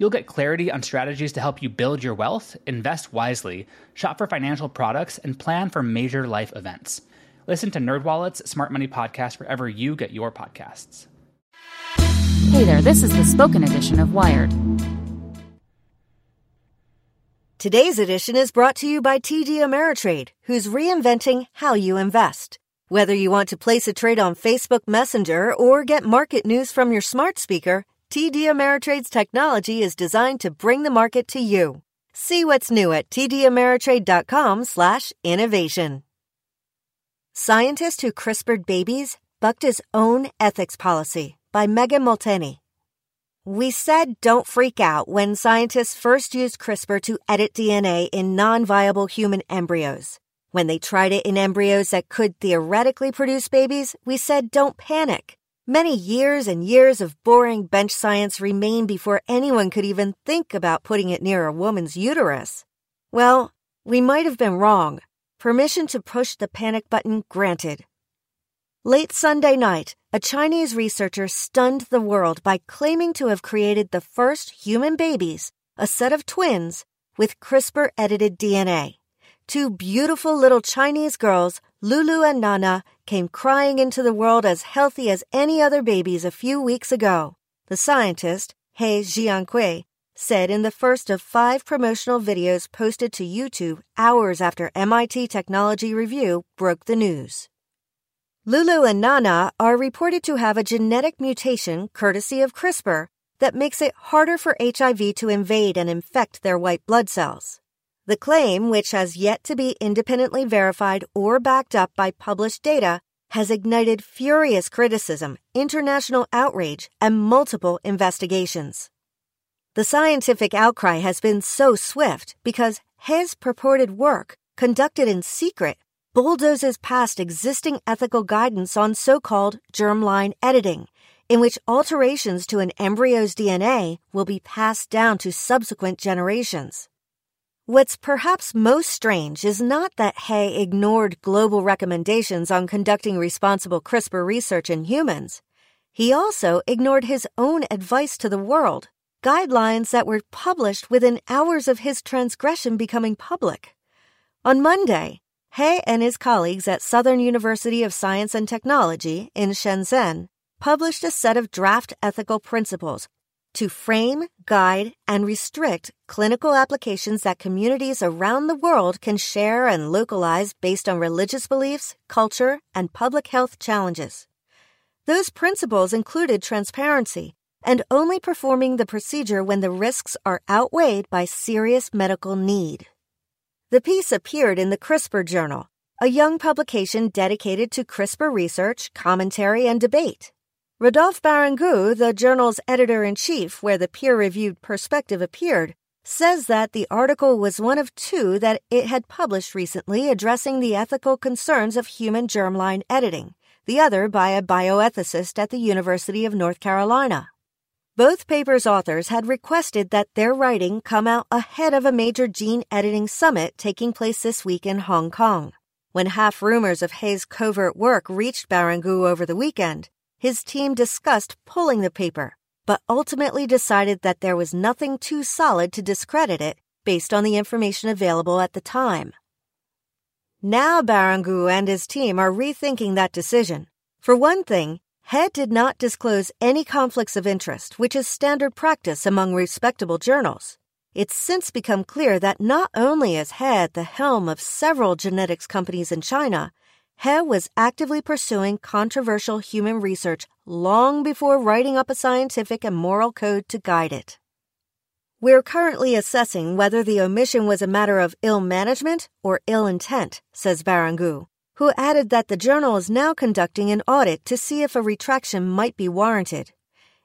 You'll get clarity on strategies to help you build your wealth, invest wisely, shop for financial products, and plan for major life events. Listen to NerdWallet's Smart Money Podcast wherever you get your podcasts. Hey there, this is the spoken edition of Wired. Today's edition is brought to you by TD Ameritrade, who's reinventing how you invest. Whether you want to place a trade on Facebook Messenger or get market news from your smart speaker, TD Ameritrade's technology is designed to bring the market to you. See what's new at tdameritrade.com/innovation. Scientist who CRISPRed babies bucked his own ethics policy by Megan Molteni. We said don't freak out when scientists first used CRISPR to edit DNA in non viable human embryos. When they tried it in embryos that could theoretically produce babies, we said don't panic. Many years and years of boring bench science remained before anyone could even think about putting it near a woman's uterus. Well, we might have been wrong. Permission to push the panic button granted. Late Sunday night, a Chinese researcher stunned the world by claiming to have created the first human babies, a set of twins, with CRISPR edited DNA. Two beautiful little Chinese girls, Lulu and Nana, came crying into the world as healthy as any other babies a few weeks ago. The scientist, He Jiankui, said in the first of five promotional videos posted to YouTube hours after MIT Technology Review broke the news. Lulu and Nana are reported to have a genetic mutation courtesy of CRISPR that makes it harder for HIV to invade and infect their white blood cells. The claim, which has yet to be independently verified or backed up by published data, has ignited furious criticism, international outrage, and multiple investigations. The scientific outcry has been so swift because his purported work, conducted in secret, bulldozes past existing ethical guidance on so called germline editing, in which alterations to an embryo's DNA will be passed down to subsequent generations. What's perhaps most strange is not that He ignored global recommendations on conducting responsible CRISPR research in humans. He also ignored his own advice to the world, guidelines that were published within hours of his transgression becoming public. On Monday, He and his colleagues at Southern University of Science and Technology in Shenzhen published a set of draft ethical principles to frame, guide, and restrict clinical applications that communities around the world can share and localize based on religious beliefs, culture, and public health challenges. Those principles included transparency and only performing the procedure when the risks are outweighed by serious medical need. The piece appeared in the CRISPR Journal, a young publication dedicated to CRISPR research, commentary, and debate. Rodolphe Barrangou, the journal's editor in chief, where the peer reviewed perspective appeared, says that the article was one of two that it had published recently addressing the ethical concerns of human germline editing, the other by a bioethicist at the University of North Carolina. Both papers' authors had requested that their writing come out ahead of a major gene editing summit taking place this week in Hong Kong. When half rumors of He's covert work reached Barrangou over the weekend, his team discussed pulling the paper, but ultimately decided that there was nothing too solid to discredit it based on the information available at the time. Now Barrangou and his team are rethinking that decision. For one thing, He did not disclose any conflicts of interest, which is standard practice among respectable journals. it's since become clear that not only is He at the helm of several genetics companies in China, He was actively pursuing controversial human research long before writing up a scientific and moral code to guide it. We're currently assessing whether the omission was a matter of ill management or ill intent, says Barrangou, who added that the journal is now conducting an audit to see if a retraction might be warranted.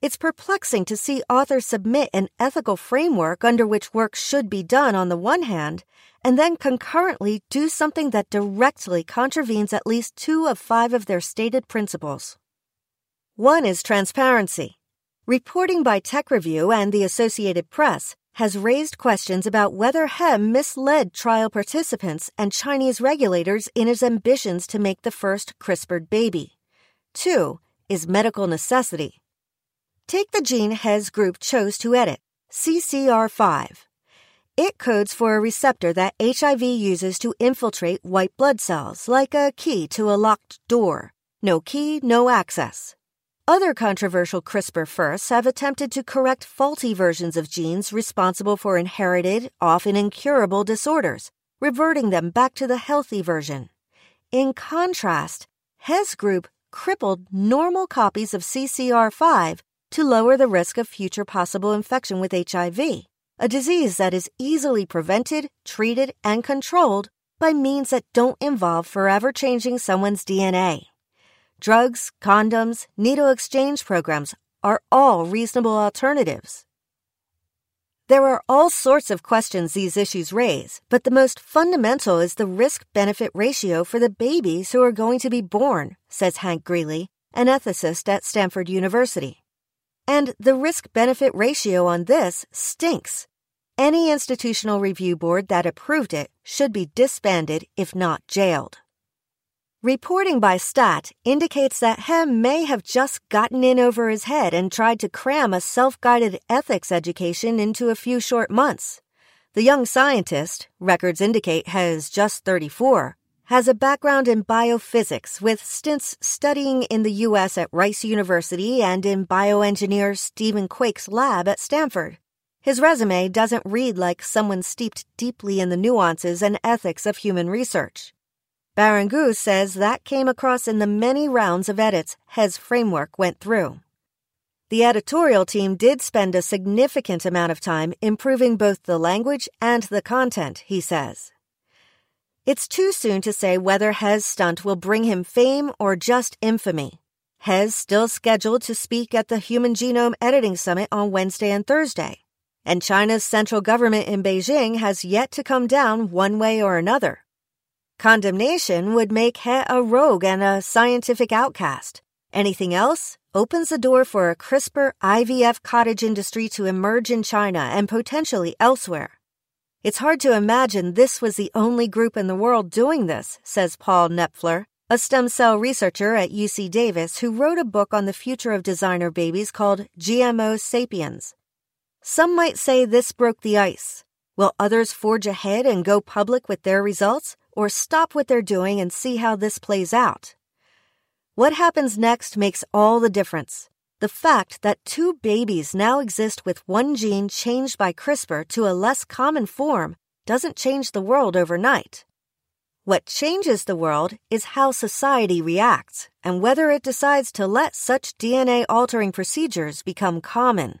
It's perplexing to see authors submit an ethical framework under which work should be done on the one hand, and then concurrently do something that directly contravenes at least two of five of their stated principles. One is transparency. Reporting by Tech Review and the Associated Press has raised questions about whether He misled trial participants and Chinese regulators in his ambitions to make the first CRISPRed baby. Two is medical necessity. Take the gene He's group chose to edit, CCR5. It codes for a receptor that HIV uses to infiltrate white blood cells, like a key to a locked door. No key, no access. Other controversial CRISPR firsts have attempted to correct faulty versions of genes responsible for inherited, often incurable disorders, reverting them back to the healthy version. In contrast, He's group crippled normal copies of CCR5 to lower the risk of future possible infection with HIV, a disease that is easily prevented, treated, and controlled by means that don't involve forever changing someone's DNA. Drugs, condoms, needle exchange programs are all reasonable alternatives. There are all sorts of questions these issues raise, but the most fundamental is the risk benefit ratio for the babies who are going to be born, says Hank Greeley, an ethicist at Stanford University. And the risk benefit ratio on this stinks. Any institutional review board that approved it should be disbanded, if not jailed. Reporting by Stat indicates that He may have just gotten in over his head and tried to cram a self guided ethics education into a few short months. The young scientist, records indicate He is just 34, has a background in biophysics with stints studying in the U.S. at Rice University and in bioengineer Stephen Quake's lab at Stanford. His resume doesn't read like someone steeped deeply in the nuances and ethics of human research. Barrangou says that came across in the many rounds of edits He's framework went through. The editorial team did spend a significant amount of time improving both the language and the content, he says. It's too soon to say whether He's stunt will bring him fame or just infamy. He's still scheduled to speak at the Human Genome Editing Summit on Wednesday and Thursday. And China's central government in Beijing has yet to come down one way or another. Condemnation would make He a rogue and a scientific outcast. Anything else opens the door for a CRISPR IVF cottage industry to emerge in China and potentially elsewhere. It's hard to imagine this was the only group in the world doing this, says Paul Knoepfler, a stem cell researcher at UC Davis who wrote a book on the future of designer babies called GMO Sapiens. Some might say this broke the ice. Will others forge ahead and go public with their results, or stop what they're doing and see how this plays out? What happens next makes all the difference. The fact that two babies now exist with one gene changed by CRISPR to a less common form doesn't change the world overnight. What changes the world is how society reacts and whether it decides to let such DNA altering procedures become common.